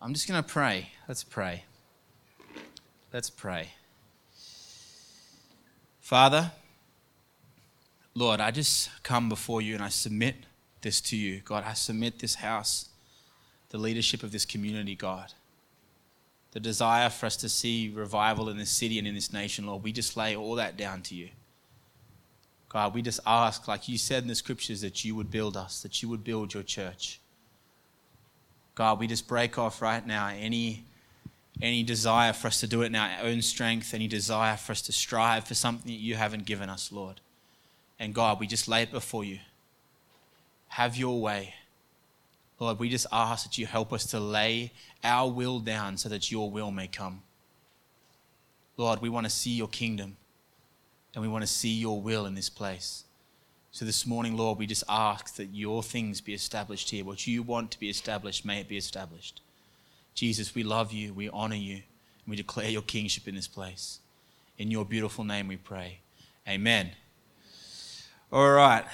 I'm just going to pray. Let's pray. Let's pray. Father, Lord, I just come before you and I submit this to you. God, I submit this house, the leadership of this community, God. The desire for us to see revival in this city and in this nation, Lord, we just lay all that down to you. God, we just ask, like you said in the scriptures, that you would build us, that you would build your church. God, we just break off right now any, any desire for us to do it in our own strength, any desire for us to strive for something that you haven't given us, Lord. And God, we just lay it before you. Have your way. Lord, we just ask that you help us to lay our will down so that your will may come. Lord, we want to see your kingdom and we want to see your will in this place. So this morning, Lord, we just ask that your things be established here. What you want to be established, may it be established. Jesus, we love you, we honor you, and we declare your kingship in this place. In your beautiful name we pray. Amen. All right.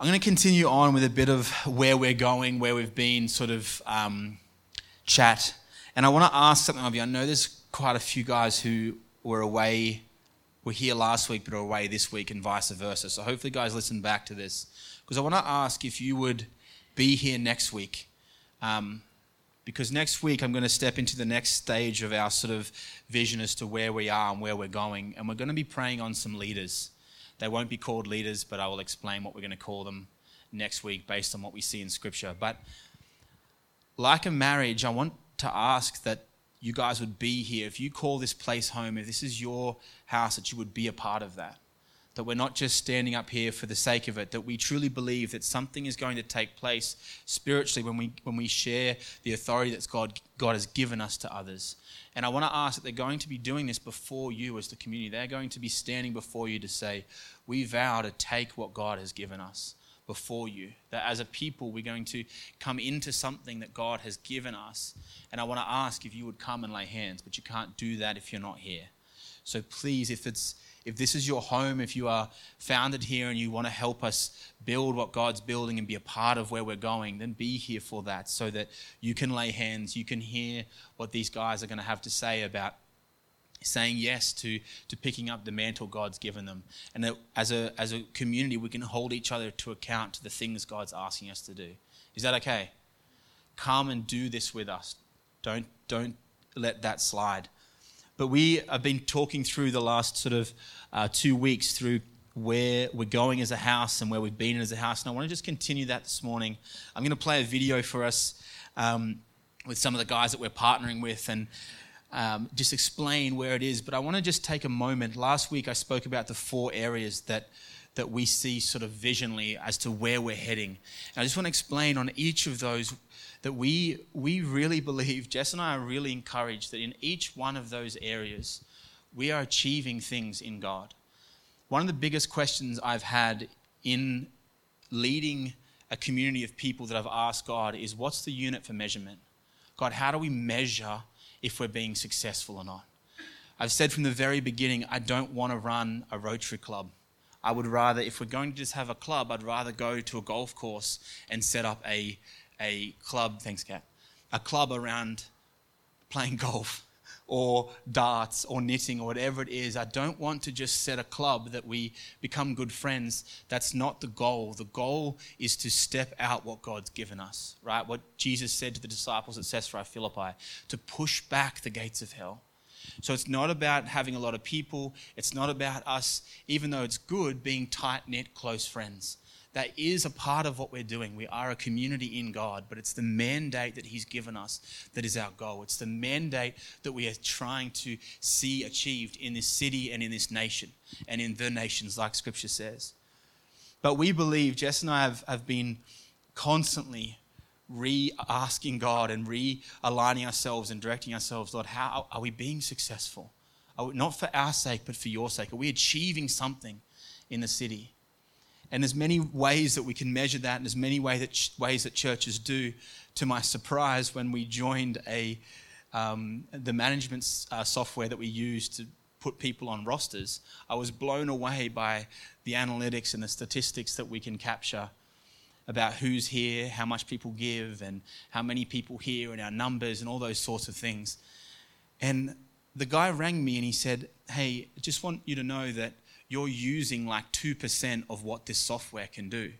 I'm going to continue on with a bit of where we're going, where we've been, sort of um, chat. And I want to ask something of you. I know there's quite a few guys who were away, were here last week, but are away this week, and vice versa. So hopefully, guys, listen back to this. Because I want to ask if you would be here next week. Um, because next week I'm going to step into the next stage of our sort of vision as to where we are and where we're going. And we're going to be praying on some leaders. They won't be called leaders, but I will explain what we're going to call them next week based on what we see in Scripture. But like a marriage, I want to ask that you guys would be here. If you call this place home, if this is your house, that you would be a part of that. That we're not just standing up here for the sake of it, that we truly believe that something is going to take place spiritually when we, when we share the authority that God, God has given us to others. And I want to ask that they're going to be doing this before you as the community. They're going to be standing before you to say, We vow to take what God has given us before you. That as a people, we're going to come into something that God has given us. And I want to ask if you would come and lay hands, but you can't do that if you're not here. So please, if it's if this is your home, if you are founded here and you want to help us build what God's building and be a part of where we're going, then be here for that so that you can lay hands, you can hear what these guys are going to have to say about saying yes to, to picking up the mantle God's given them. And as a, as a community, we can hold each other to account to the things God's asking us to do. Is that okay? Come and do this with us. Don't, don't let that slide. But we have been talking through the last sort of uh, two weeks through where we're going as a house and where we've been as a house. And I want to just continue that this morning. I'm going to play a video for us um, with some of the guys that we're partnering with and um, just explain where it is. But I want to just take a moment. Last week I spoke about the four areas that that we see sort of visionally as to where we're heading. And I just want to explain on each of those that we, we really believe, Jess and I are really encouraged that in each one of those areas, we are achieving things in God. One of the biggest questions I've had in leading a community of people that I've asked God is what's the unit for measurement? God, how do we measure if we're being successful or not? I've said from the very beginning, I don't want to run a Rotary Club. I would rather, if we're going to just have a club, I'd rather go to a golf course and set up a a club, thanks, Kat, a club around playing golf or darts or knitting or whatever it is. I don't want to just set a club that we become good friends. That's not the goal. The goal is to step out what God's given us, right? What Jesus said to the disciples at Caesarea Philippi, to push back the gates of hell. So it's not about having a lot of people. It's not about us, even though it's good, being tight knit, close friends that is a part of what we're doing. We are a community in God, but it's the mandate that He's given us that is our goal. It's the mandate that we are trying to see achieved in this city and in this nation and in the nations, like Scripture says. But we believe, Jess and I have, have been constantly re asking God and realigning ourselves and directing ourselves, Lord, how are we being successful? We, not for our sake, but for your sake. Are we achieving something in the city? And there's many ways that we can measure that, and there's many way that ways that churches do. To my surprise, when we joined a um, the management uh, software that we use to put people on rosters. I was blown away by the analytics and the statistics that we can capture about who's here, how much people give, and how many people here, and our numbers, and all those sorts of things. And the guy rang me and he said, Hey, I just want you to know that you're using like 2% of what this software can do.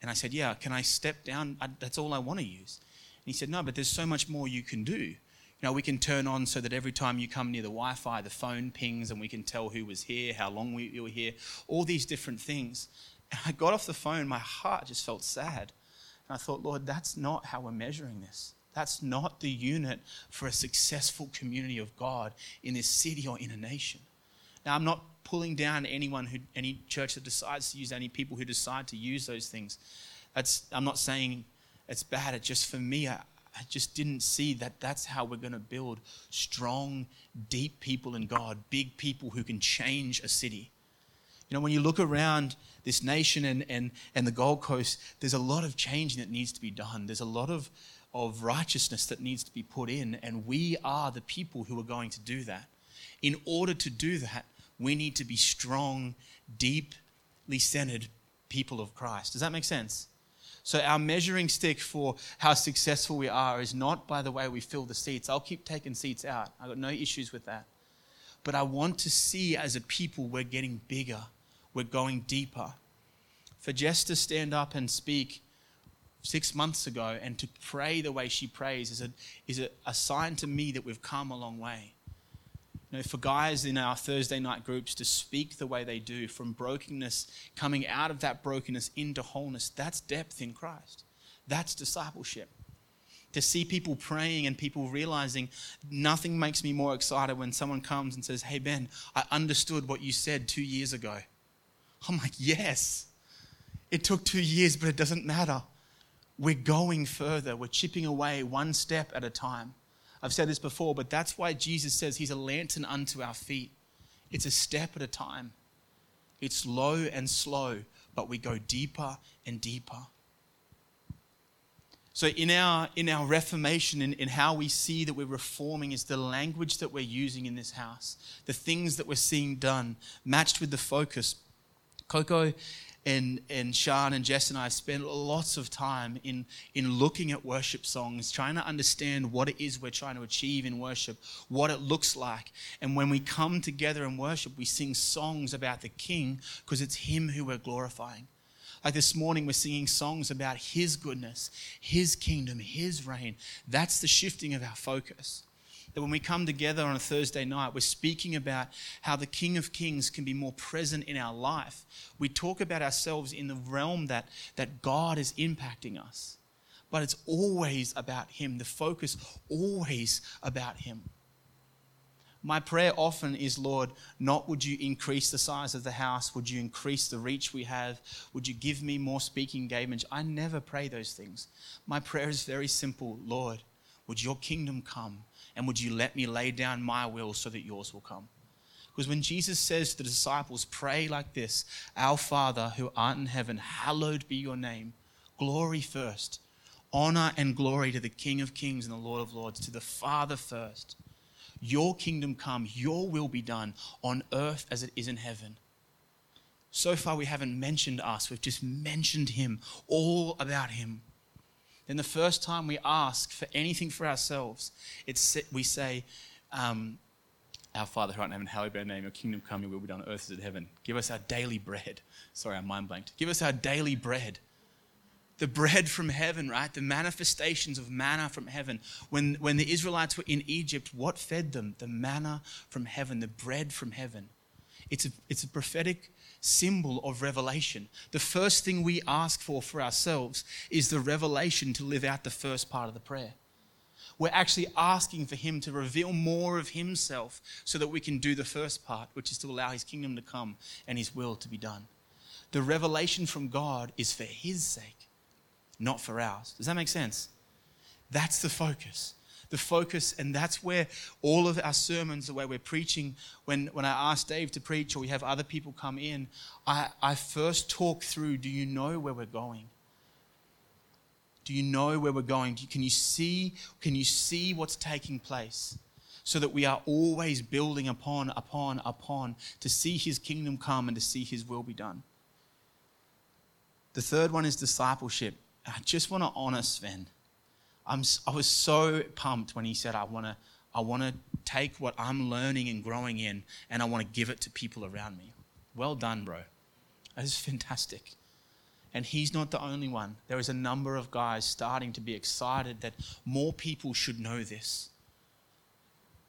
And I said, Yeah, can I step down? That's all I want to use. And he said, No, but there's so much more you can do. You know, we can turn on so that every time you come near the Wi Fi, the phone pings and we can tell who was here, how long we, you were here, all these different things. And I got off the phone, my heart just felt sad. And I thought, Lord, that's not how we're measuring this. That's not the unit for a successful community of God in this city or in a nation. Now, I'm not pulling down anyone who, any church that decides to use any people who decide to use those things. That's, I'm not saying it's bad. It just for me, I, I just didn't see that that's how we're going to build strong, deep people in God, big people who can change a city. You know, when you look around this nation and, and, and the Gold Coast, there's a lot of changing that needs to be done. There's a lot of, of righteousness that needs to be put in, and we are the people who are going to do that. In order to do that, we need to be strong, deeply centered people of Christ. Does that make sense? So, our measuring stick for how successful we are is not by the way we fill the seats. I'll keep taking seats out, I've got no issues with that. But I want to see as a people we're getting bigger, we're going deeper. For Jess to stand up and speak six months ago and to pray the way she prays is a, is a, a sign to me that we've come a long way. You know, for guys in our Thursday night groups to speak the way they do, from brokenness, coming out of that brokenness into wholeness, that's depth in Christ. That's discipleship. To see people praying and people realizing nothing makes me more excited when someone comes and says, Hey, Ben, I understood what you said two years ago. I'm like, Yes. It took two years, but it doesn't matter. We're going further, we're chipping away one step at a time. I've said this before, but that's why Jesus says he's a lantern unto our feet. It's a step at a time. It's low and slow, but we go deeper and deeper. So, in our, in our reformation, in, in how we see that we're reforming, is the language that we're using in this house, the things that we're seeing done, matched with the focus. Coco and, and Sean and Jess and I spend lots of time in, in looking at worship songs, trying to understand what it is we're trying to achieve in worship, what it looks like. And when we come together and worship, we sing songs about the King because it's Him who we're glorifying. Like this morning, we're singing songs about His goodness, His kingdom, His reign. That's the shifting of our focus that when we come together on a Thursday night, we're speaking about how the King of Kings can be more present in our life. We talk about ourselves in the realm that, that God is impacting us. But it's always about Him, the focus always about Him. My prayer often is, Lord, not would you increase the size of the house? Would you increase the reach we have? Would you give me more speaking engagements? I never pray those things. My prayer is very simple Lord, would your kingdom come? And would you let me lay down my will so that yours will come? Because when Jesus says to the disciples, pray like this Our Father who art in heaven, hallowed be your name. Glory first. Honor and glory to the King of kings and the Lord of lords, to the Father first. Your kingdom come, your will be done on earth as it is in heaven. So far, we haven't mentioned us, we've just mentioned Him, all about Him then the first time we ask for anything for ourselves, it's, we say, um, Our Father who art in heaven, hallowed be thy name, your kingdom come, your will be done on earth as in heaven. Give us our daily bread. Sorry, I'm mind blanked. Give us our daily bread. The bread from heaven, right? The manifestations of manna from heaven. When, when the Israelites were in Egypt, what fed them? The manna from heaven, the bread from heaven. It's a, it's a prophetic symbol of revelation. The first thing we ask for for ourselves is the revelation to live out the first part of the prayer. We're actually asking for Him to reveal more of Himself so that we can do the first part, which is to allow His kingdom to come and His will to be done. The revelation from God is for His sake, not for ours. Does that make sense? That's the focus the focus, and that's where all of our sermons, the way we're preaching, when, when I ask Dave to preach or we have other people come in, I, I first talk through do you know where we're going? Do you know where we're going? Can you see, can you see what's taking place? so that we are always building upon, upon, upon to see his kingdom come and to see his will be done. The third one is discipleship. I just want to honor Sven. I'm, I was so pumped when he said, I want to I want to take what I'm learning and growing in and I want to give it to people around me. Well done, bro. That is fantastic. And he's not the only one. There is a number of guys starting to be excited that more people should know this.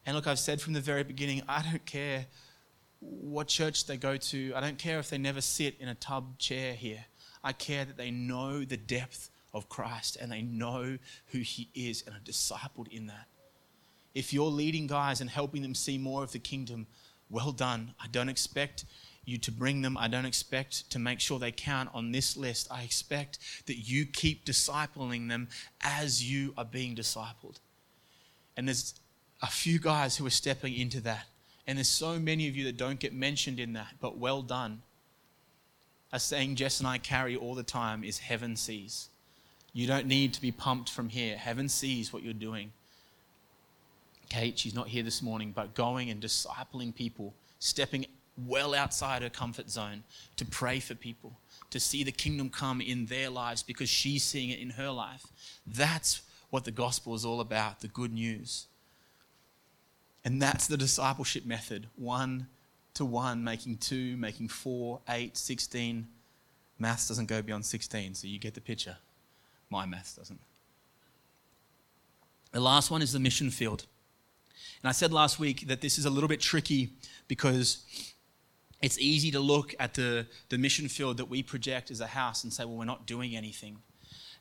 And look, I've said from the very beginning, I don't care what church they go to. I don't care if they never sit in a tub chair here. I care that they know the depth of Christ and they know who he is and are discipled in that. If you're leading guys and helping them see more of the kingdom, well done. I don't expect you to bring them. I don't expect to make sure they count on this list. I expect that you keep discipling them as you are being discipled. And there's a few guys who are stepping into that. And there's so many of you that don't get mentioned in that, but well done. A saying Jess and I carry all the time is heaven sees. You don't need to be pumped from here. Heaven sees what you're doing. Kate, she's not here this morning, but going and discipling people, stepping well outside her comfort zone to pray for people, to see the kingdom come in their lives because she's seeing it in her life. That's what the gospel is all about the good news. And that's the discipleship method one to one, making two, making four, eight, 16. Maths doesn't go beyond 16, so you get the picture. My maths doesn't. The last one is the mission field. And I said last week that this is a little bit tricky because it's easy to look at the, the mission field that we project as a house and say, well, we're not doing anything.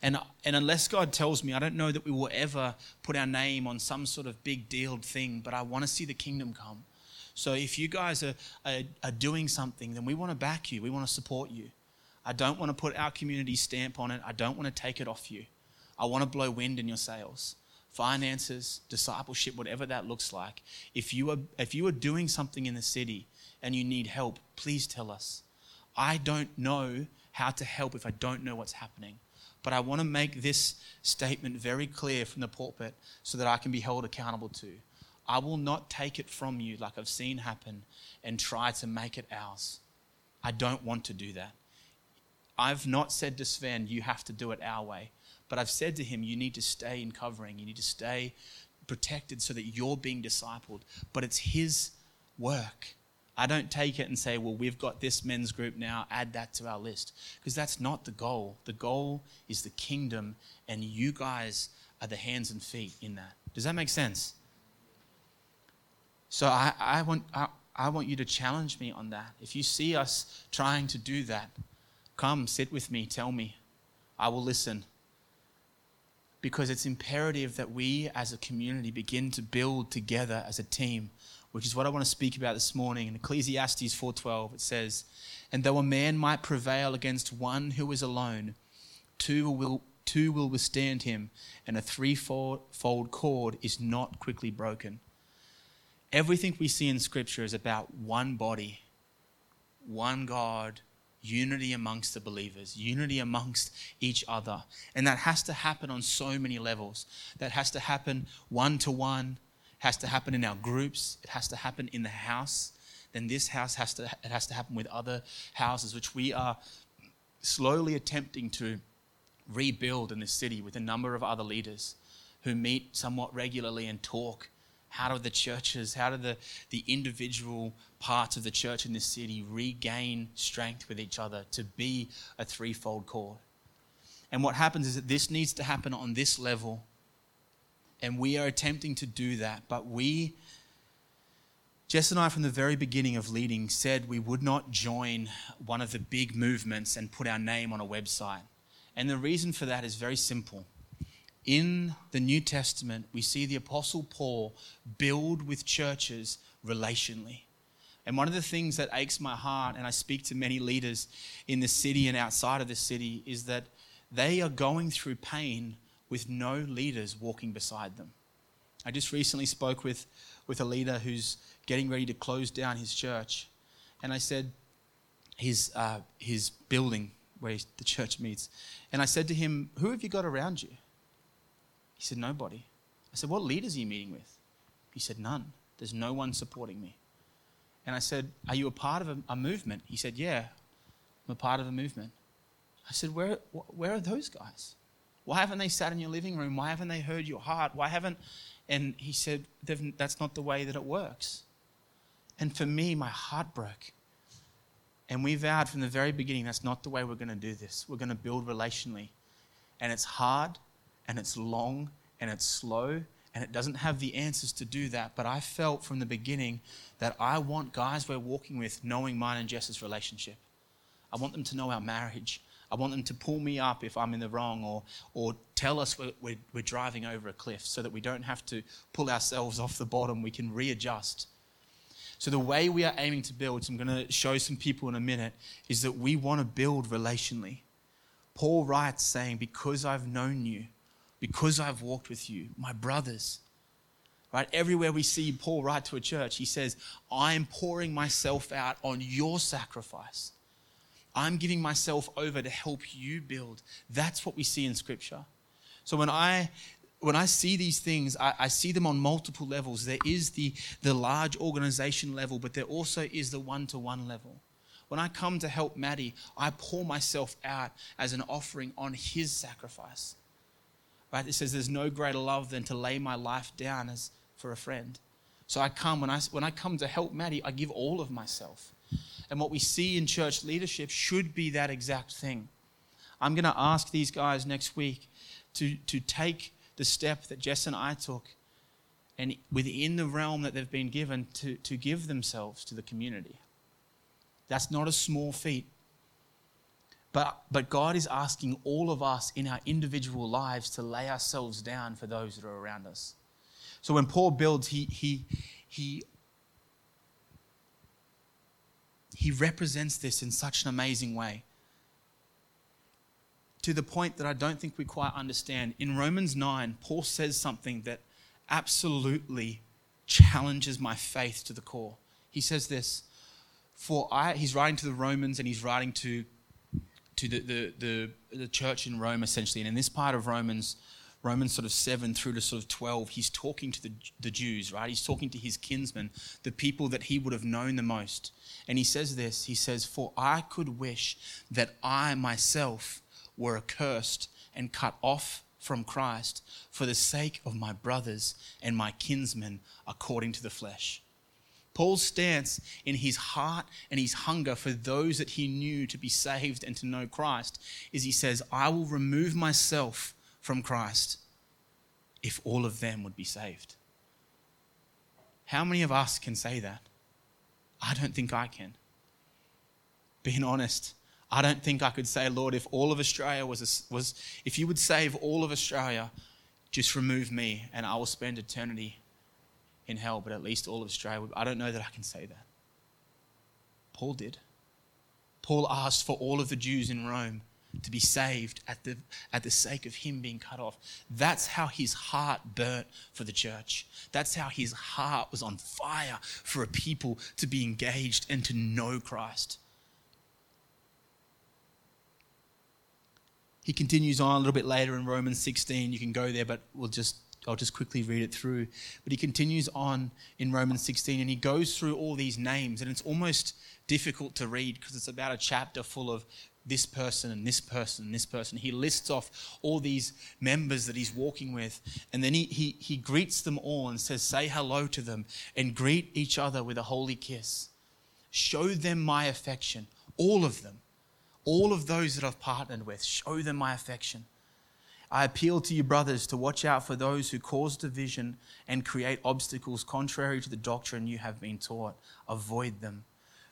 And, and unless God tells me, I don't know that we will ever put our name on some sort of big deal thing, but I want to see the kingdom come. So if you guys are, are, are doing something, then we want to back you. We want to support you. I don't want to put our community stamp on it. I don't want to take it off you. I want to blow wind in your sails. Finances, discipleship, whatever that looks like. If you are if you are doing something in the city and you need help, please tell us. I don't know how to help if I don't know what's happening. But I want to make this statement very clear from the pulpit so that I can be held accountable to. I will not take it from you like I've seen happen and try to make it ours. I don't want to do that. I've not said to Sven, you have to do it our way. But I've said to him, you need to stay in covering. You need to stay protected so that you're being discipled. But it's his work. I don't take it and say, well, we've got this men's group now, add that to our list. Because that's not the goal. The goal is the kingdom, and you guys are the hands and feet in that. Does that make sense? So I, I, want, I, I want you to challenge me on that. If you see us trying to do that, come sit with me, tell me. I will listen. Because it's imperative that we as a community begin to build together as a team which is what I want to speak about this morning. In Ecclesiastes 4:12 it says, "And though a man might prevail against one who is alone, two will two will withstand him, and a threefold cord is not quickly broken." Everything we see in scripture is about one body, one God, unity amongst the believers, unity amongst each other. And that has to happen on so many levels. That has to happen one to one, has to happen in our groups, it has to happen in the house, then this house has to it has to happen with other houses, which we are slowly attempting to rebuild in this city with a number of other leaders who meet somewhat regularly and talk. How do the churches, how do the, the individual parts of the church in this city regain strength with each other to be a threefold cord? And what happens is that this needs to happen on this level and we are attempting to do that. But we, Jess and I, from the very beginning of leading, said we would not join one of the big movements and put our name on a website. And the reason for that is very simple. In the New Testament, we see the Apostle Paul build with churches relationally. And one of the things that aches my heart, and I speak to many leaders in the city and outside of the city, is that they are going through pain with no leaders walking beside them. I just recently spoke with, with a leader who's getting ready to close down his church. And I said, his, uh, his building where the church meets. And I said to him, Who have you got around you? He said, Nobody. I said, What leaders are you meeting with? He said, None. There's no one supporting me. And I said, Are you a part of a, a movement? He said, Yeah, I'm a part of a movement. I said, where, where are those guys? Why haven't they sat in your living room? Why haven't they heard your heart? Why haven't. And he said, That's not the way that it works. And for me, my heart broke. And we vowed from the very beginning that's not the way we're going to do this. We're going to build relationally. And it's hard, and it's long, and it's slow, and it doesn't have the answers to do that. But I felt from the beginning that I want guys we're walking with knowing mine and Jess's relationship. I want them to know our marriage. I want them to pull me up if I'm in the wrong or, or tell us we're, we're, we're driving over a cliff so that we don't have to pull ourselves off the bottom. We can readjust. So, the way we are aiming to build, I'm going to show some people in a minute, is that we want to build relationally. Paul writes saying, Because I've known you, because I've walked with you, my brothers. Right? Everywhere we see Paul write to a church, he says, I'm pouring myself out on your sacrifice. I'm giving myself over to help you build. That's what we see in Scripture. So when I when I see these things, I, I, see them on multiple levels. There is the, the large organization level, but there also is the one to one level. When I come to help Maddie, I pour myself out as an offering on his sacrifice. Right? It says there's no greater love than to lay my life down as for a friend. So I come, when I, when I come to help Maddie, I give all of myself. And what we see in church leadership should be that exact thing. I'm going to ask these guys next week to, to take the step that Jess and I took and within the realm that they've been given to, to give themselves to the community. That's not a small feat. But, but God is asking all of us in our individual lives to lay ourselves down for those that are around us. So when Paul builds, he, he, he, he represents this in such an amazing way to the point that I don't think we quite understand. In Romans 9, Paul says something that absolutely challenges my faith to the core. He says this, for I, he's writing to the Romans and he's writing to, to the, the, the, the church in Rome essentially. And in this part of Romans, Romans sort of 7 through to sort of 12, he's talking to the, the Jews, right? He's talking to his kinsmen, the people that he would have known the most. And he says this He says, For I could wish that I myself were accursed and cut off from Christ for the sake of my brothers and my kinsmen according to the flesh. Paul's stance in his heart and his hunger for those that he knew to be saved and to know Christ is he says, I will remove myself from Christ if all of them would be saved. How many of us can say that? I don't think I can. Being honest, I don't think I could say, Lord, if all of Australia was, a, was if you would save all of Australia, just remove me and I will spend eternity in hell, but at least all of Australia. I don't know that I can say that. Paul did. Paul asked for all of the Jews in Rome to be saved at the, at the sake of him being cut off. That's how his heart burnt for the church. That's how his heart was on fire for a people to be engaged and to know Christ. He continues on a little bit later in Romans 16. You can go there, but we'll just I'll just quickly read it through. But he continues on in Romans 16 and he goes through all these names, and it's almost difficult to read because it's about a chapter full of this person and this person and this person. He lists off all these members that he's walking with, and then he, he, he greets them all and says, Say hello to them and greet each other with a holy kiss. Show them my affection, all of them all of those that I've partnered with, show them my affection. I appeal to you, brothers, to watch out for those who cause division and create obstacles contrary to the doctrine you have been taught. Avoid them.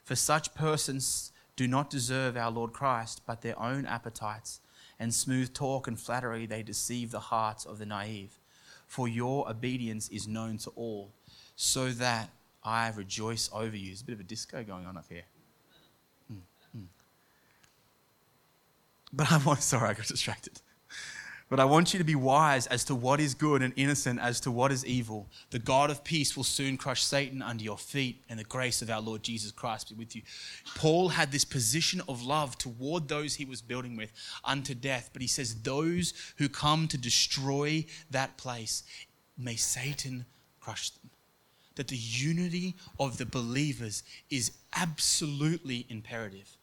For such persons do not deserve our Lord Christ, but their own appetites. And smooth talk and flattery, they deceive the hearts of the naive. For your obedience is known to all, so that I rejoice over you. There's a bit of a disco going on up here. Hmm, hmm. But I want, sorry, I got distracted. But I want you to be wise as to what is good and innocent as to what is evil. The God of peace will soon crush Satan under your feet, and the grace of our Lord Jesus Christ be with you. Paul had this position of love toward those he was building with unto death, but he says, Those who come to destroy that place, may Satan crush them. that the unity of the believers is absolutely imperative.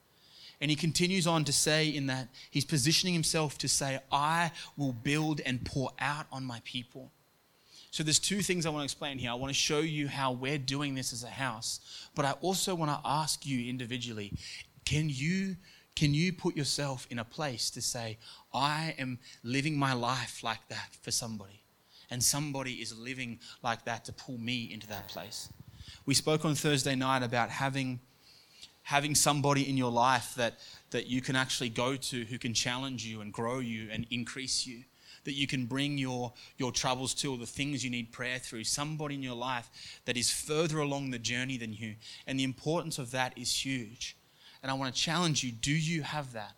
And he continues on to say, in that he's positioning himself to say, I will build and pour out on my people. So there's two things I want to explain here. I want to show you how we're doing this as a house, but I also want to ask you individually, can you can you put yourself in a place to say, I am living my life like that for somebody? And somebody is living like that to pull me into that place. We spoke on Thursday night about having having somebody in your life that, that you can actually go to who can challenge you and grow you and increase you. That you can bring your, your troubles to or the things you need prayer through. Somebody in your life that is further along the journey than you. And the importance of that is huge. And I want to challenge you do you have that?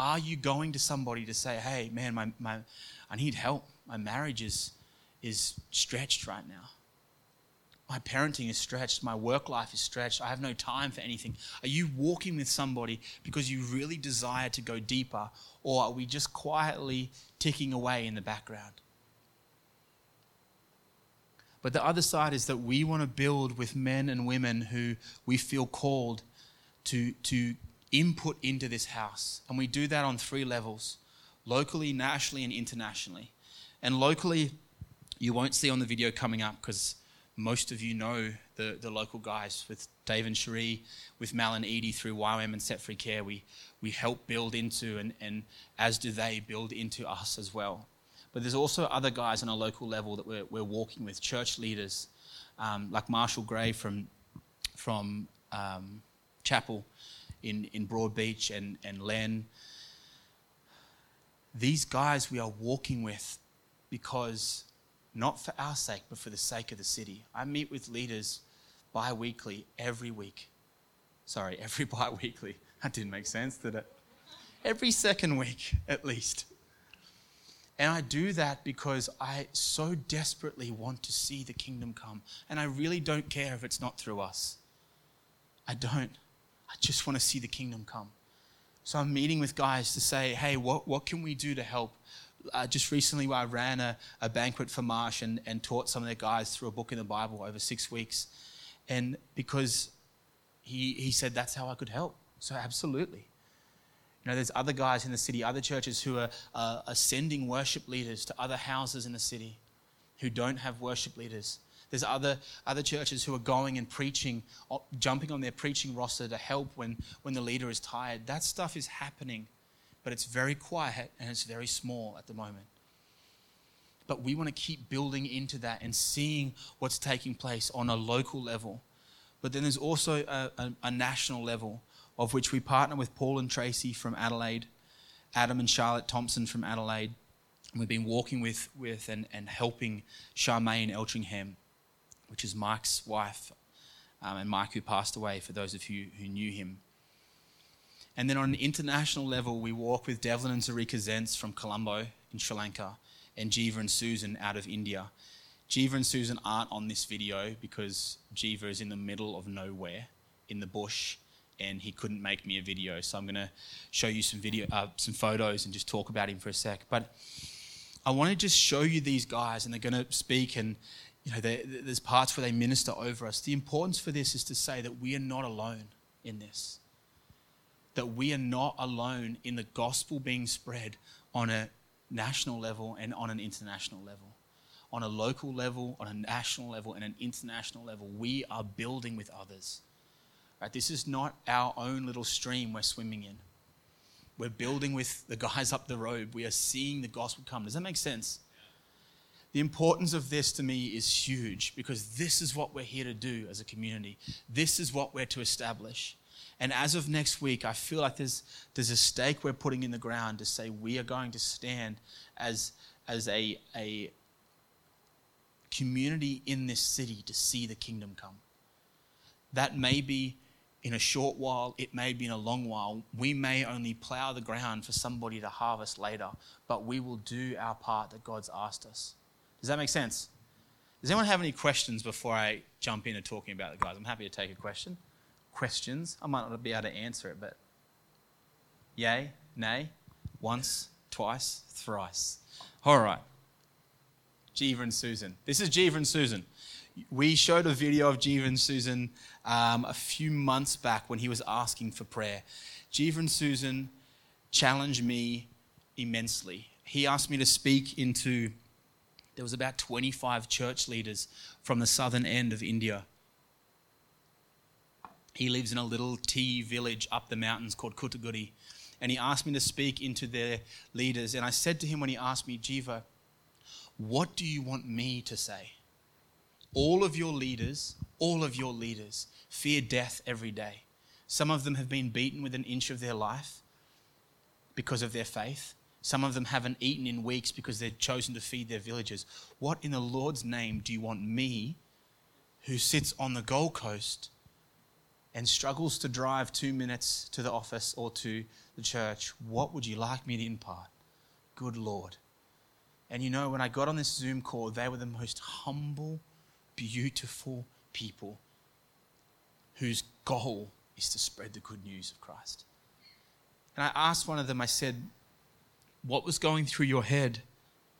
Are you going to somebody to say, hey, man, my, my, I need help? My marriage is, is stretched right now my parenting is stretched, my work life is stretched, I have no time for anything. Are you walking with somebody because you really desire to go deeper, or are we just quietly ticking away in the background? But the other side is that we want to build with men and women who we feel called to, to input into this house. And we do that on three levels locally, nationally, and internationally. And locally, you won't see on the video coming up because most of you know the, the local guys with Dave and Cherie, with Mal and Edie through YWAM and Set Free Care. We, we help build into, and, and as do they, build into us as well. But there's also other guys on a local level that we're, we're walking with, church leaders um, like Marshall Gray from, from um, Chapel in, in Broadbeach and, and Len. These guys we are walking with because not for our sake, but for the sake of the city. I meet with leaders bi weekly every week. Sorry, every bi weekly. That didn't make sense, did it? Every second week, at least. And I do that because I so desperately want to see the kingdom come. And I really don't care if it's not through us. I don't. I just want to see the kingdom come. So I'm meeting with guys to say, hey, what, what can we do to help? Uh, just recently I ran a, a banquet for Marsh and, and taught some of their guys through a book in the Bible over six weeks. And because he, he said that's how I could help. So, absolutely. You know, there's other guys in the city, other churches who are, uh, are sending worship leaders to other houses in the city who don't have worship leaders. There's other, other churches who are going and preaching, jumping on their preaching roster to help when, when the leader is tired. That stuff is happening but it's very quiet and it's very small at the moment. But we want to keep building into that and seeing what's taking place on a local level. But then there's also a, a, a national level, of which we partner with Paul and Tracy from Adelaide, Adam and Charlotte Thompson from Adelaide. We've been walking with, with and, and helping Charmaine Eltringham, which is Mike's wife, um, and Mike who passed away, for those of you who knew him. And then on an international level, we walk with Devlin and Zarika Zentz from Colombo in Sri Lanka and Jiva and Susan out of India. Jiva and Susan aren't on this video because Jiva is in the middle of nowhere in the bush and he couldn't make me a video. So I'm going to show you some video, uh, some photos and just talk about him for a sec. But I want to just show you these guys and they're going to speak and you know, there's parts where they minister over us. The importance for this is to say that we are not alone in this that we are not alone in the gospel being spread on a national level and on an international level. On a local level, on a national level, and an international level, we are building with others. Right? This is not our own little stream we're swimming in. We're building with the guys up the road. We are seeing the gospel come. Does that make sense? The importance of this to me is huge because this is what we're here to do as a community. This is what we're to establish. And as of next week, I feel like there's, there's a stake we're putting in the ground to say we are going to stand as, as a, a community in this city to see the kingdom come. That may be in a short while, it may be in a long while. We may only plow the ground for somebody to harvest later, but we will do our part that God's asked us. Does that make sense? Does anyone have any questions before I jump into talking about the guys? I'm happy to take a question questions. I might not be able to answer it, but yay, nay, once, twice, thrice. All right. Jiva and Susan. This is Jiva and Susan. We showed a video of Jiva and Susan um, a few months back when he was asking for prayer. Jiva and Susan challenged me immensely. He asked me to speak into, there was about 25 church leaders from the southern end of India. He lives in a little tea village up the mountains called Kutagudi. And he asked me to speak into their leaders. And I said to him when he asked me, Jiva, what do you want me to say? All of your leaders, all of your leaders fear death every day. Some of them have been beaten with an inch of their life because of their faith. Some of them haven't eaten in weeks because they've chosen to feed their villagers. What in the Lord's name do you want me, who sits on the Gold Coast and struggles to drive two minutes to the office or to the church, what would you like me to impart? Good Lord. And you know, when I got on this Zoom call, they were the most humble, beautiful people whose goal is to spread the good news of Christ. And I asked one of them, I said, What was going through your head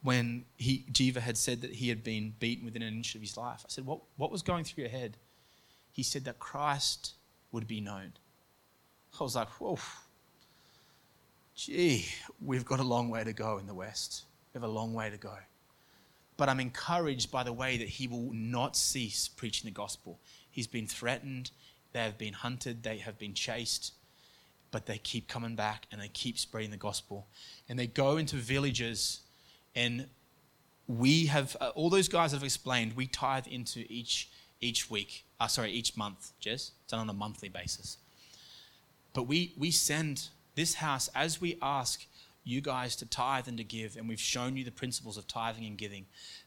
when he, Jiva had said that he had been beaten within an inch of his life? I said, What, what was going through your head? He said that Christ would be known. I was like, Whoa, gee, we've got a long way to go in the West. We have a long way to go. But I'm encouraged by the way that he will not cease preaching the gospel. He's been threatened, they have been hunted, they have been chased, but they keep coming back and they keep spreading the gospel. And they go into villages, and we have, uh, all those guys have explained, we tithe into each, each week, uh, sorry, each month, Jess. It's done on a monthly basis. But we, we send this house, as we ask you guys to tithe and to give, and we've shown you the principles of tithing and giving.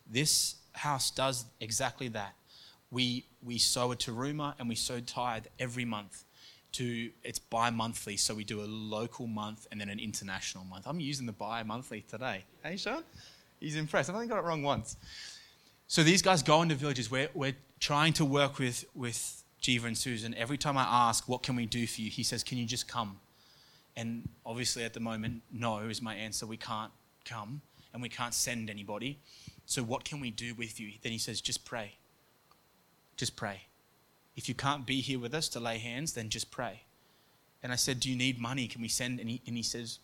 This house does exactly that. We, we sow a teruma and we sow tithe every month. To it's bi-monthly, so we do a local month and then an international month. I'm using the bi-monthly today. Hey, Sean? He's impressed. I've only got it wrong once. So these guys go into villages. We're, we're trying to work with, with Jiva and Susan. Every time I ask, what can we do for you? He says, can you just come? And obviously, at the moment, no is my answer. We can't come and we can't send anybody. So, what can we do with you? Then he says, just pray. Just pray. If you can't be here with us to lay hands, then just pray. And I said, Do you need money? Can we send? And he, and he says,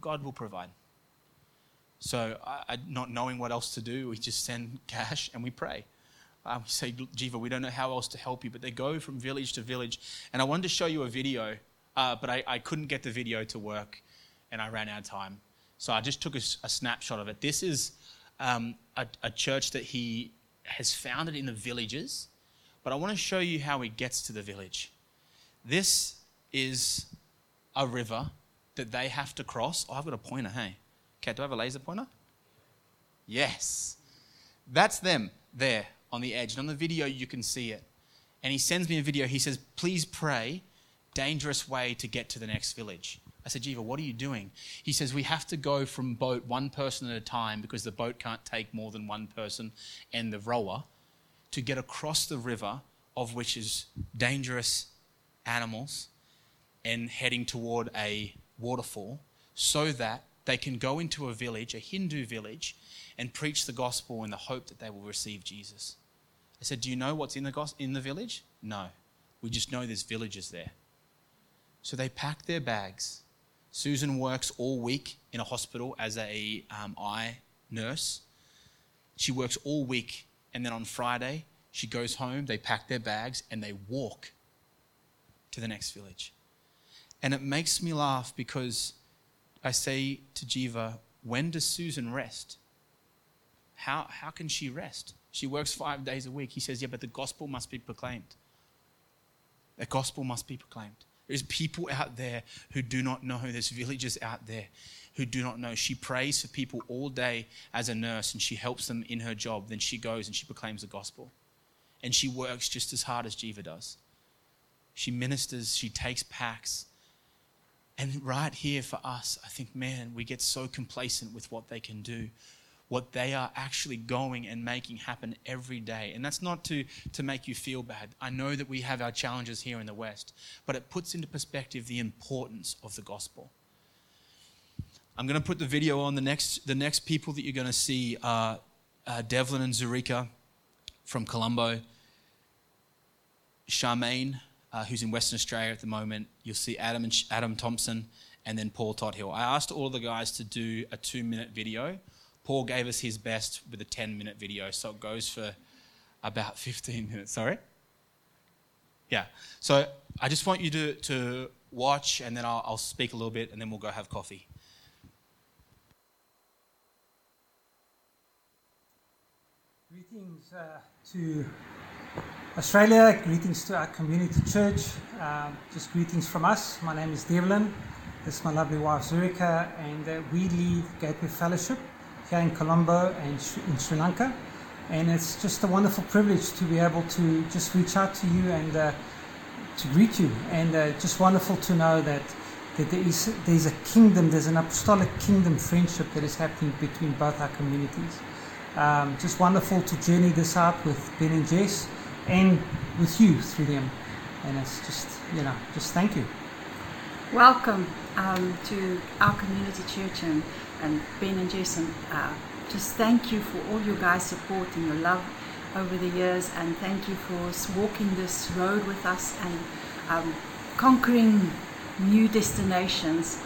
God will provide. So, I, not knowing what else to do, we just send cash and we pray. Um, we say, Jiva, we don't know how else to help you, but they go from village to village. And I wanted to show you a video uh, but I, I, couldn't get the video to work and I ran out of time. So I just took a, a snapshot of it. This is um, a, a church that he has founded in the villages, but I want to show you how he gets to the village. This is a river that they have to cross. Oh, I've got a pointer, hey. Okay, do I have a laser pointer? Yes. That's them there on the edge. And on the video, you can see it. And he sends me a video. He says, Please pray dangerous way to get to the next village. I said, Jiva, what are you doing? He says, We have to go from boat one person at a time because the boat can't take more than one person and the rower to get across the river, of which is dangerous animals, and heading toward a waterfall so that they can go into a village, a Hindu village, and preach the gospel in the hope that they will receive Jesus. I said, Do you know what's in the, in the village? No. We just know there's villages there. So they pack their bags. Susan works all week in a hospital as a um, eye nurse. She works all week, and then on Friday, she goes home, they pack their bags, and they walk to the next village. And it makes me laugh because I say to Jiva, when does Susan rest? How, how can she rest? She works five days a week. He says, Yeah, but the gospel must be proclaimed. The gospel must be proclaimed. There's people out there who do not know. There's villagers out there who do not know. She prays for people all day as a nurse and she helps them in her job. Then she goes and she proclaims the gospel. And she works just as hard as Jiva does. She ministers, she takes packs. And right here for us, I think, man, we get so complacent with what they can do what they are actually going and making happen every day. And that's not to, to make you feel bad. I know that we have our challenges here in the West, but it puts into perspective the importance of the gospel. I'm going to put the video on. The next, the next people that you're going to see are uh, Devlin and Zurika. from Colombo. Charmaine, uh, who's in Western Australia at the moment. You'll see Adam and Adam Thompson, and then Paul Todd Hill. I asked all the guys to do a two-minute video. Paul gave us his best with a 10-minute video, so it goes for about 15 minutes. Sorry. Yeah. So I just want you to, to watch, and then I'll, I'll speak a little bit, and then we'll go have coffee. Greetings uh, to Australia, greetings to our community church, um, just greetings from us. My name is Devlin, this is my lovely wife Zurika, and uh, we lead Gateway Fellowship here in Colombo and in Sri Lanka. And it's just a wonderful privilege to be able to just reach out to you and uh, to greet you. And uh, just wonderful to know that, that there is there's a kingdom, there's an apostolic kingdom friendship that is happening between both our communities. Um, just wonderful to journey this out with Ben and Jess and with you through them. And it's just, you know, just thank you. Welcome um, to our community church and, and Ben and Jason. Uh, just thank you for all your guys' support and your love over the years, and thank you for walking this road with us and um, conquering new destinations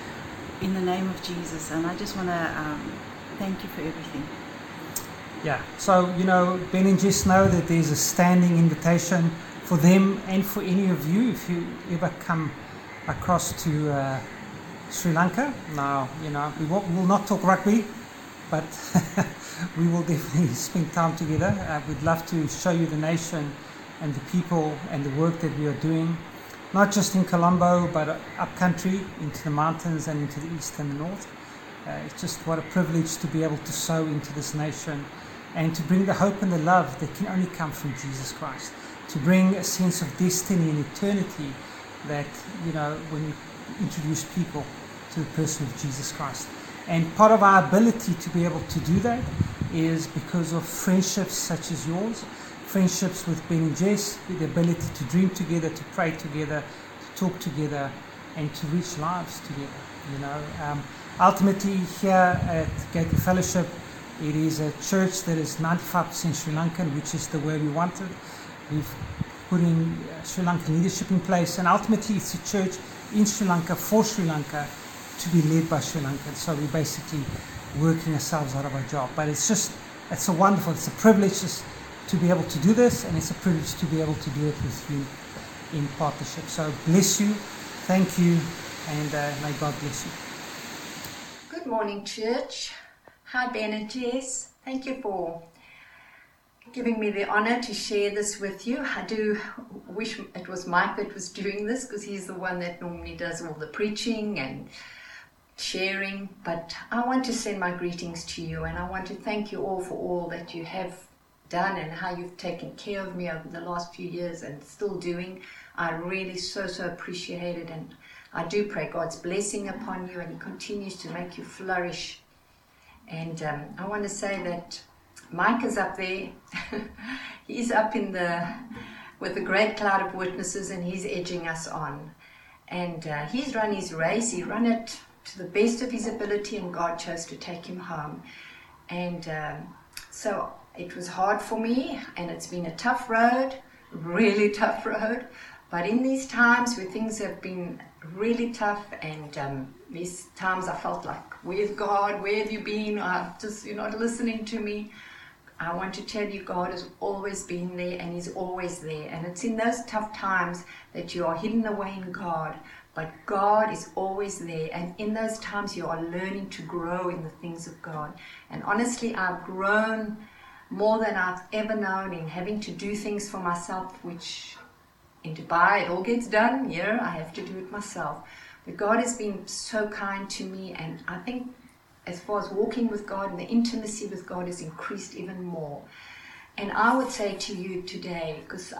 in the name of Jesus. And I just want to um, thank you for everything. Yeah, so you know, Ben and Jess know that there's a standing invitation for them and for any of you if you ever come across to uh, Sri Lanka. Now, you know, we will, will not talk rugby, but we will definitely spend time together. Uh, we'd love to show you the nation and the people and the work that we are doing, not just in Colombo, but up country, into the mountains and into the east and the north. Uh, it's just what a privilege to be able to sow into this nation and to bring the hope and the love that can only come from Jesus Christ. To bring a sense of destiny and eternity that, you know, when you introduce people to the person of Jesus Christ. And part of our ability to be able to do that is because of friendships such as yours, friendships with Ben and Jess, the ability to dream together, to pray together, to talk together, and to reach lives together. You know, um, ultimately here at Gateway Fellowship, it is a church that is 95% Sri Lankan, which is the way we wanted. We've put in uh, Sri Lankan leadership in place, and ultimately it's a church in Sri Lanka for Sri Lanka to be led by Sri Lanka. So we're basically working ourselves out of our job. But it's just, it's a wonderful, it's a privilege just to be able to do this, and it's a privilege to be able to do it with you in partnership. So bless you, thank you, and uh, may God bless you. Good morning, church. Hi, Ben and Jess. Thank you for giving me the honor to share this with you. I do wish it was Mike that was doing this because he's the one that normally does all the preaching and sharing. But I want to send my greetings to you and I want to thank you all for all that you have done and how you've taken care of me over the last few years and still doing. I really so, so appreciate it and I do pray God's blessing upon you and He continues to make you flourish and um, I want to say that Mike is up there. he's up in the with a great cloud of witnesses, and he's edging us on. And uh, he's run his race. He ran it to the best of his ability, and God chose to take him home. And um, so it was hard for me, and it's been a tough road, really tough road. But in these times where things have been really tough, and um, these times I felt like Where's God? Where have you been? Uh, just you're not listening to me. I want to tell you, God has always been there and He's always there. And it's in those tough times that you are hidden away in God. But God is always there. And in those times, you are learning to grow in the things of God. And honestly, I've grown more than I've ever known in having to do things for myself, which in Dubai, it all gets done. Here, I have to do it myself. But God has been so kind to me, and I think as far as walking with God and the intimacy with God has increased even more. And I would say to you today, because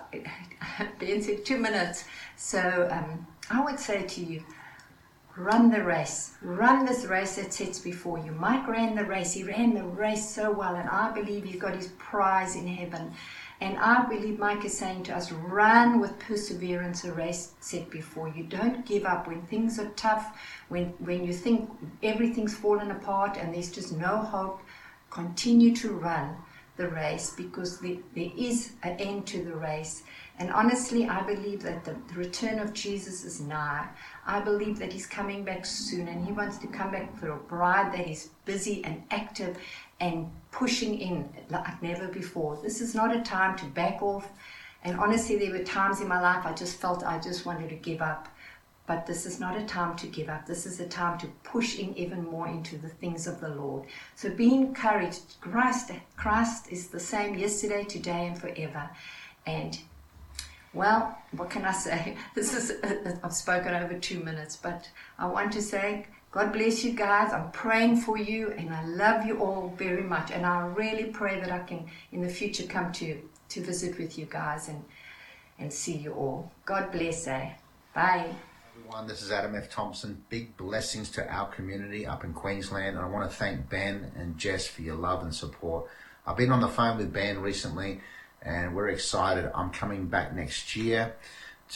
Ben said two minutes, so um, I would say to you, run the race. Run this race that sits before you. Mike ran the race. He ran the race so well, and I believe he's got his prize in heaven. And I believe Mike is saying to us run with perseverance a race set before you. Don't give up when things are tough, when, when you think everything's fallen apart and there's just no hope. Continue to run the race because the, there is an end to the race. And honestly, I believe that the, the return of Jesus is nigh. I believe that he's coming back soon and he wants to come back for a bride that is busy and active and pushing in like never before. This is not a time to back off. And honestly, there were times in my life I just felt I just wanted to give up. But this is not a time to give up. This is a time to push in even more into the things of the Lord. So be encouraged. Christ, Christ is the same yesterday, today, and forever. And well, what can I say? This is I've spoken over two minutes, but I want to say God bless you guys. I'm praying for you, and I love you all very much. And I really pray that I can in the future come to to visit with you guys and and see you all. God bless. Eh? Bye everyone. This is Adam F. Thompson. Big blessings to our community up in Queensland. And I want to thank Ben and Jess for your love and support. I've been on the phone with Ben recently and we're excited. I'm coming back next year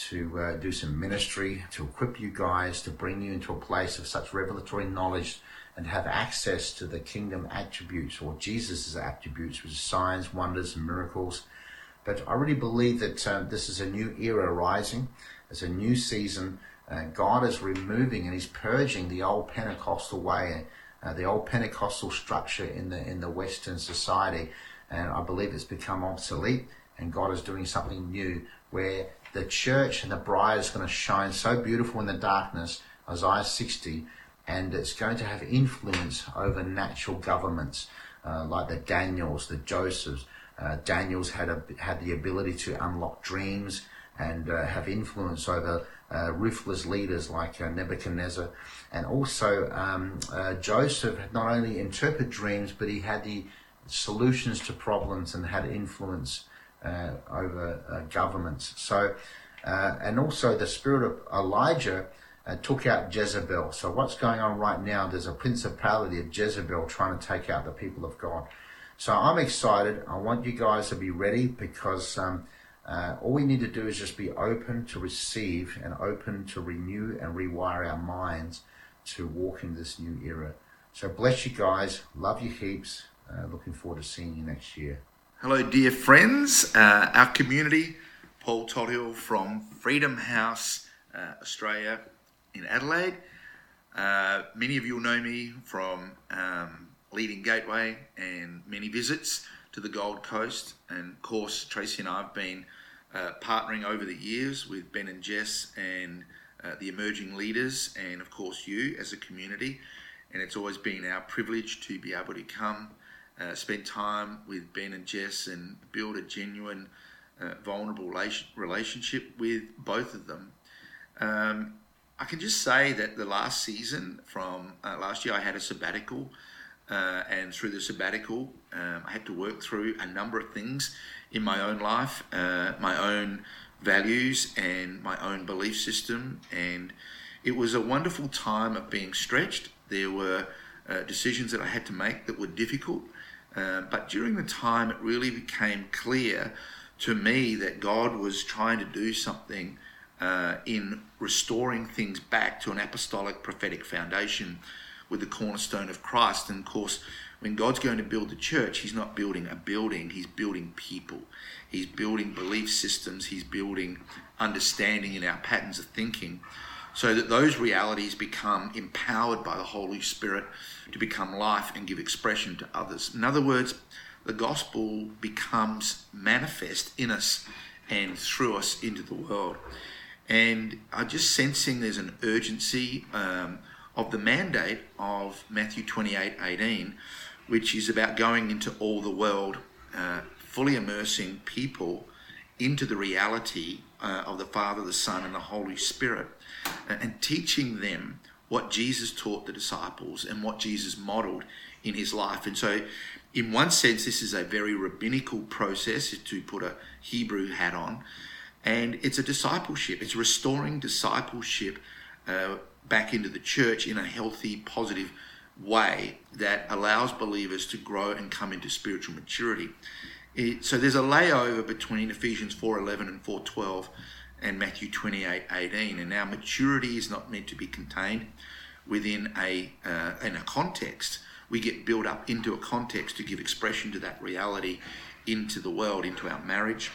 to uh, do some ministry, to equip you guys, to bring you into a place of such revelatory knowledge and have access to the kingdom attributes or Jesus' attributes, which is signs, wonders, and miracles. But I really believe that uh, this is a new era rising. It's a new season uh, God is removing and He's purging the old Pentecostal way, uh, the old Pentecostal structure in the in the Western society, and I believe it's become obsolete. And God is doing something new, where the church and the bride is going to shine so beautiful in the darkness, Isaiah 60, and it's going to have influence over natural governments, uh, like the Daniels, the Josephs. Uh, Daniels had a, had the ability to unlock dreams and uh, have influence over uh, ruthless leaders like uh, Nebuchadnezzar. And also, um, uh, Joseph not only interpreted dreams, but he had the solutions to problems and had influence uh, over uh, governments. So, uh, and also the spirit of Elijah. took out Jezebel. So what's going on right now? There's a principality of Jezebel trying to take out the people of God. So I'm excited. I want you guys to be ready because um, uh, all we need to do is just be open to receive and open to renew and rewire our minds to walk in this new era. So bless you guys. Love you heaps. Uh, looking forward to seeing you next year. Hello, dear friends. Uh, our community, Paul Tothill from Freedom House, uh, Australia, in Adelaide. Uh, many of you will know me from um, leading Gateway and many visits to the Gold Coast. And of course, Tracy and I have been uh, partnering over the years with Ben and Jess and uh, the emerging leaders, and of course, you as a community. And it's always been our privilege to be able to come, uh, spend time with Ben and Jess, and build a genuine, uh, vulnerable relationship with both of them. Um, I can just say that the last season from uh, last year, I had a sabbatical uh, and through the sabbatical, um, I had to work through a number of things in my own life, uh, my own values, and my own belief system. And it was a wonderful time of being stretched. There were uh, decisions that I had to make that were difficult. Uh, but during the time, it really became clear to me that God was trying to do something uh, in restoring things back to an apostolic prophetic foundation with the cornerstone of Christ. And of course, when God's going to build the church, He's not building a building, He's building people. He's building belief systems, He's building understanding in our patterns of thinking so that those realities become empowered by the Holy Spirit to become life and give expression to others. In other words, the gospel becomes manifest in us and through us into the world. And I'm just sensing there's an urgency. Um, of the mandate of Matthew 28 18, which is about going into all the world, uh, fully immersing people into the reality uh, of the Father, the Son, and the Holy Spirit, and, teaching them what Jesus taught the disciples and what Jesus modeled in his life. And so, in one sense, this is a very rabbinical process to put a Hebrew hat on. And it's a discipleship, it's restoring discipleship uh, back into the church in a healthy, positive way that allows believers to grow and come into spiritual maturity. It, so there's a layover between Ephesians 4:11 and 4:12 and Matthew 28:18, and our maturity is not meant to be contained within a uh, in a context, we get built up into a context to give expression to that reality into the world, into our marriage,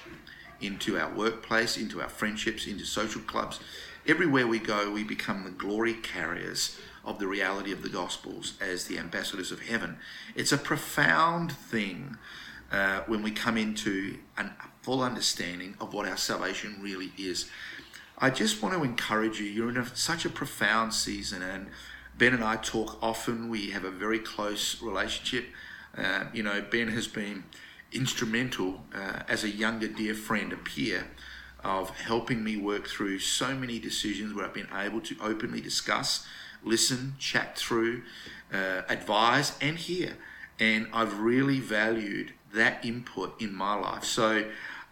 into our workplace, into our friendships, into social clubs. Everywhere we go, we become the glory carriers of the reality of the Gospels as the ambassadors of heaven. It's a profound thing uh, when we come into an, full understanding of what our salvation really is. I just want to encourage you. You're in a, such a profound season, and Ben and I talk often. We have a very close relationship. Uh, you know, Ben has been instrumental uh, as a younger dear friend, a peer, of helping me work through so many decisions where I've been able to openly discuss, listen, chat through, uh, advise, and hear. And I've really valued that input in my life. So,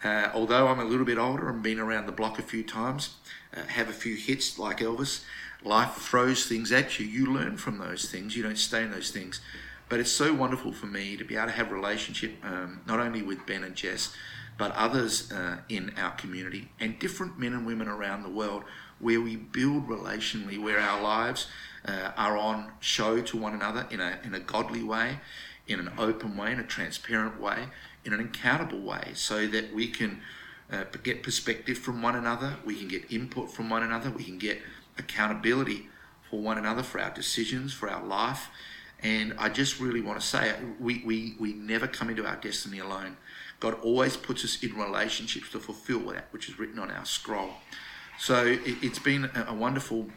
uh, although I'm a little bit older and been around the block a few times, uh, have a few hits like Elvis, life throws things at you. You learn from those things. You don't stay in those things. But it's so wonderful for me to be able to have a relationship um, not only with Ben and Jess, but others uh, in our community and different men and women around the world where we build relationally, where our lives uh, are on show to one another in a, in a godly way, in an open way, in a transparent way, in an accountable way, so that we can uh, get perspective from one another, we can get input from one another, we can get accountability for one another for our decisions, for our life. And I just really want to say we, we, we never come into our destiny alone. God always puts us in relationships to fulfill that which is written on our scroll. So it, has been a, wonderful,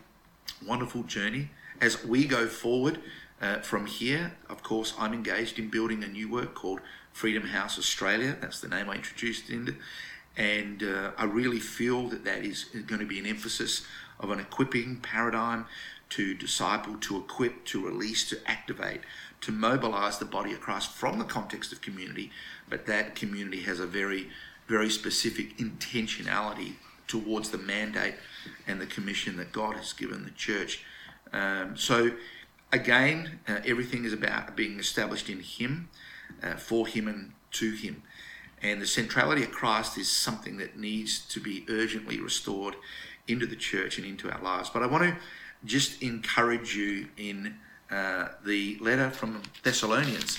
wonderful journey. As we go forward uh, from here, of course, I'm engaged in building a new work called Freedom House Australia. That's the name I introduced it into. And uh, I really feel that that is going to be an emphasis of an equipping paradigm to disciple, to equip, to release, to activate, to mobilize the body of Christ from the context of community. But that community has a very, very specific intentionality towards the mandate and the commission that God has given the church. Um, so, again, uh, everything is about being established in Him, uh, for Him, and to Him. And the centrality of Christ is something that needs to be urgently restored into the church and into our lives. But I want to just encourage you in uh, the letter from Thessalonians.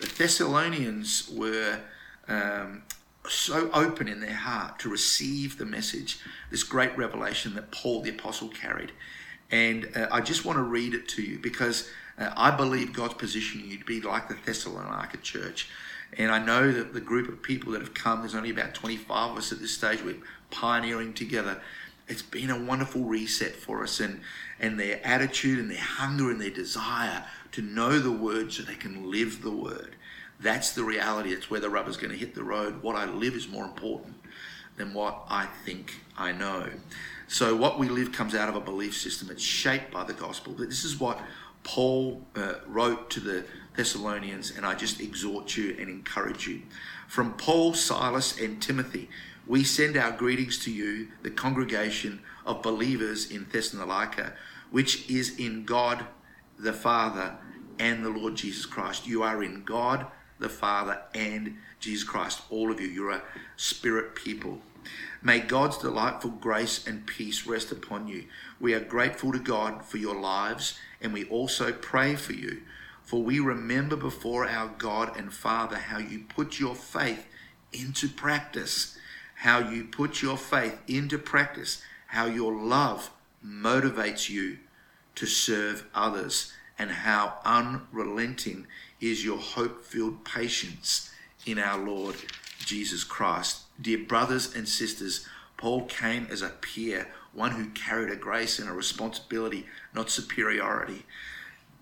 The Thessalonians were um, so open in their heart to receive the message, this great revelation that Paul the Apostle carried. And uh, I just want to read it to you because uh, I believe God's positioning you to be like the Thessalonica church. And I know that the group of people that have come, there's only about 25 of us at this stage, we're pioneering together. It's been a wonderful reset for us. And and their attitude and their hunger and their desire to know the word so they can live the word. That's the reality. It's where the rubber's going to hit the road. What I live is more important than what I think I know. So, what we live comes out of a belief system. It's shaped by the gospel. But this is what Paul uh, wrote to the Thessalonians, and I just exhort you and encourage you. From Paul, Silas, and Timothy, we send our greetings to you, the congregation of believers in Thessalonica, which is in God the Father and the Lord Jesus Christ. You are in God the Father and Jesus Christ. All of you, you're a spirit people. May God's delightful grace and peace rest upon you. We are grateful to God for your lives and we also pray for you. For we remember before our God and Father how you put your faith into practice how you put your faith into practice, how your love motivates you to serve others, and how unrelenting is your hope filled patience in our Lord Jesus Christ. Dear brothers and sisters, Paul came as a peer, one who carried a grace and a responsibility, not superiority.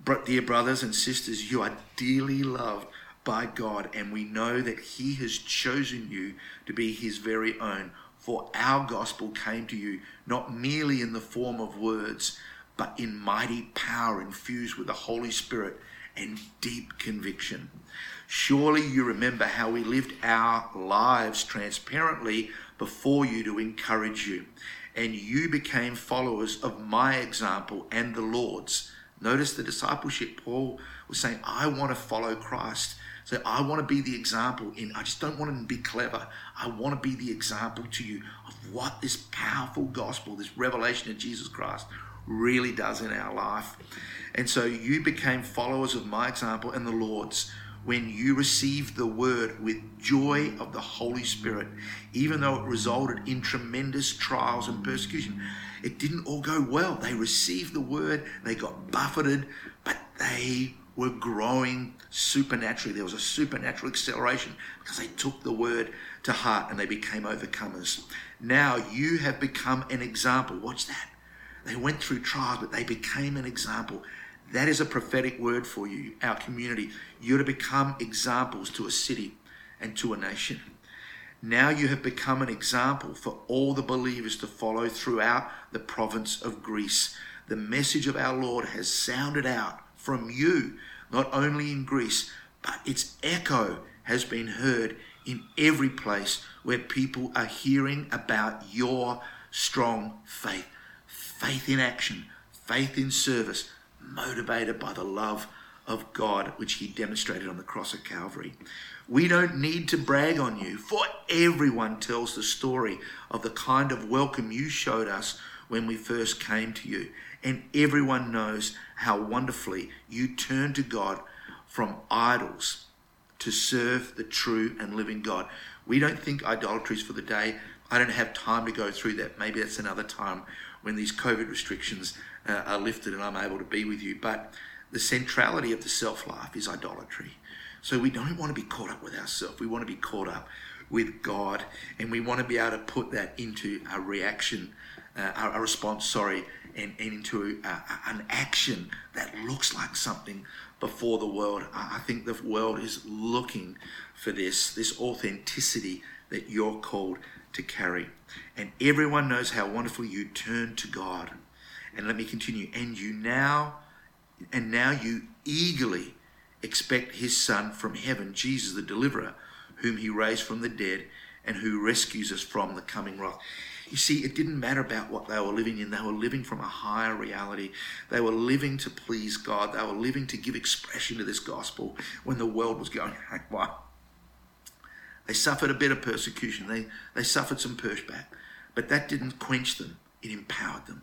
But, dear brothers and sisters, you are dearly loved by God, and we know that He has chosen you to be His very own. For our gospel came to you not merely in the form of words, but in mighty power infused with the Holy Spirit and deep conviction. Surely you remember how we lived our lives transparently before you to encourage you, and you became followers of my example and the Lord's. Notice the discipleship. Paul was saying, I want to follow Christ. So I want to be the example in, I just don't want to be clever. I want to be the example to you of what this powerful gospel, this revelation of Jesus Christ really does in our life. And so you became followers of my example and the Lord's when you received the word with joy of the Holy Spirit, even though it resulted in tremendous trials and persecution. It didn't all go well. They received the word, they got buffeted, but they were growing supernaturally. There was a supernatural acceleration because they took the word to heart and they became overcomers. Now you have become an example. Watch that. They went through trials, but they became an example. That is a prophetic word for you, our community. You're to become examples to a city and to a nation. Now you have become an example for all the believers to follow throughout the province of Greece. The message of our Lord has sounded out from you, not only in Greece, but its echo has been heard in every place where people are hearing about your strong faith. Faith in action, faith in service, motivated by the love of God, which he demonstrated on the cross of Calvary. We don't need to brag on you, for everyone tells the story of the kind of welcome you showed us when we first came to you. And everyone knows how wonderfully you turned to God from idols to serve the true and living God. We don't think idolatry is for the day. I don't have time to go through that. Maybe that's another time when these COVID restrictions uh, are lifted and I'm able to be with you. But the centrality of the self life is idolatry. So we don't want to be caught up with ourselves. We want to be caught up with God, and we want to be able to put that into a reaction, uh, a response, sorry, and, and into a, a, an action that looks like something before the world. I think the world is looking for this, this authenticity that you're called to carry. And everyone knows how wonderful you turn to God. And let me continue. And you now, and now you eagerly expect his son from heaven, Jesus the deliverer, whom he raised from the dead and who rescues us from the coming wrath. You see, it didn't matter about what they were living in. They were living from a higher reality. They were living to please God. They were living to give expression to this gospel when the world was going, wow. They suffered a bit of persecution. They, they suffered some pushback. But that didn't quench them. It empowered them.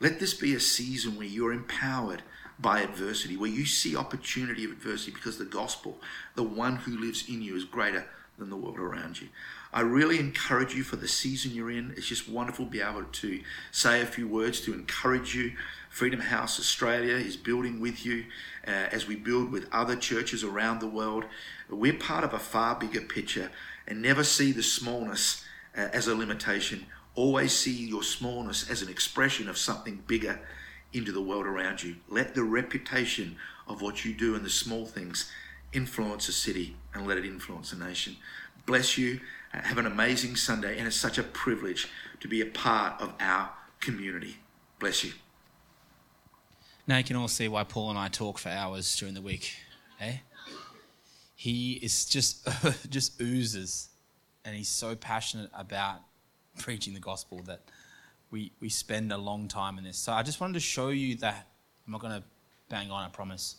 Let this be a season where you're empowered by adversity, where you see opportunity of adversity because the gospel, the one who lives in you, is greater than the world around you. I really encourage you for the season you're in. It's just wonderful to be able to say a few words to encourage you. Freedom House Australia is building with you uh, as we build with other churches around the world. We're part of a far bigger picture and never see the smallness uh, as a limitation. Always see your smallness as an expression of something bigger into the world around you. Let the reputation of what you do and the small things influence a city and let it influence a nation. Bless you. Have an amazing Sunday, and it's such a privilege to be a part of our community. Bless you. Now you can all see why Paul and I talk for hours during the week. Eh? He is just just oozes, and he's so passionate about preaching the gospel that we we spend a long time in this. So I just wanted to show you that. I'm not going to bang on, I promise,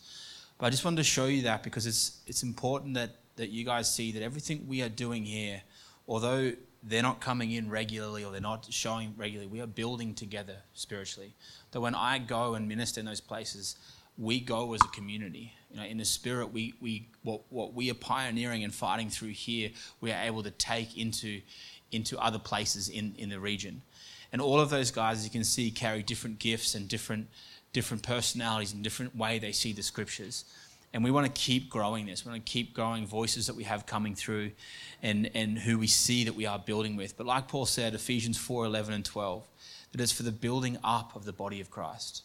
but I just wanted to show you that because it's it's important that that you guys see that everything we are doing here although they're not coming in regularly or they're not showing regularly, we are building together spiritually. That when I go and minister in those places, we go as a community. You know, in the spirit, we, we what, what we are pioneering and fighting through here, we are able to take into, into other places in, in the region. And all of those guys, as you can see, carry different gifts and different, different personalities and different way they see the scriptures. And we want to keep growing this. We want to keep growing voices that we have coming through and, and who we see that we are building with. But like Paul said, Ephesians 4 11 and 12, that is for the building up of the body of Christ.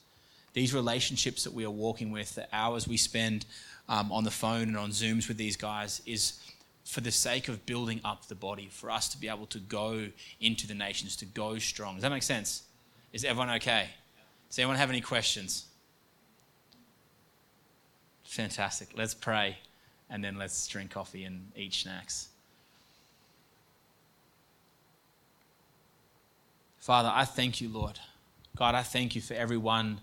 These relationships that we are walking with, the hours we spend um, on the phone and on Zooms with these guys, is for the sake of building up the body, for us to be able to go into the nations, to go strong. Does that make sense? Is everyone okay? Does anyone have any questions? Fantastic. Let's pray and then let's drink coffee and eat snacks. Father, I thank you, Lord. God, I thank you for every one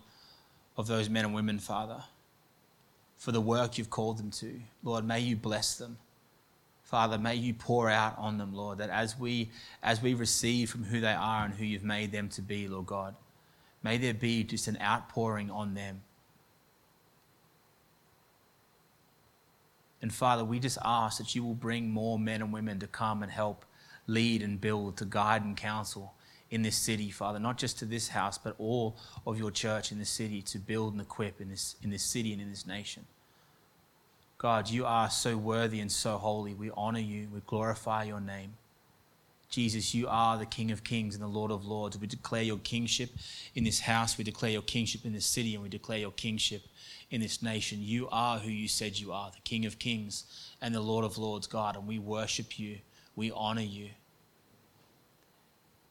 of those men and women, Father, for the work you've called them to. Lord, may you bless them. Father, may you pour out on them, Lord, that as we as we receive from who they are and who you've made them to be, Lord God, May there be just an outpouring on them. And Father, we just ask that you will bring more men and women to come and help lead and build, to guide and counsel in this city, Father, not just to this house, but all of your church in this city to build and equip in this, in this city and in this nation. God, you are so worthy and so holy. We honor you, we glorify your name. Jesus, you are the King of kings and the Lord of lords. We declare your kingship in this house, we declare your kingship in this city, and we declare your kingship in this nation. You are who you said you are, the King of kings and the Lord of lords, God, and we worship you, we honor you.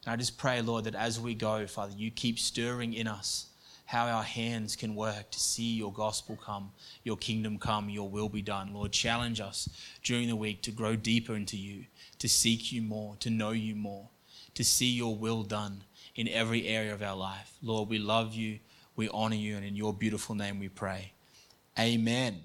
And I just pray, Lord, that as we go, Father, you keep stirring in us how our hands can work to see your gospel come, your kingdom come, your will be done. Lord, challenge us during the week to grow deeper into you, to seek you more, to know you more, to see your will done in every area of our life. Lord, we love you, we honor you, and in your beautiful name we pray. Amen.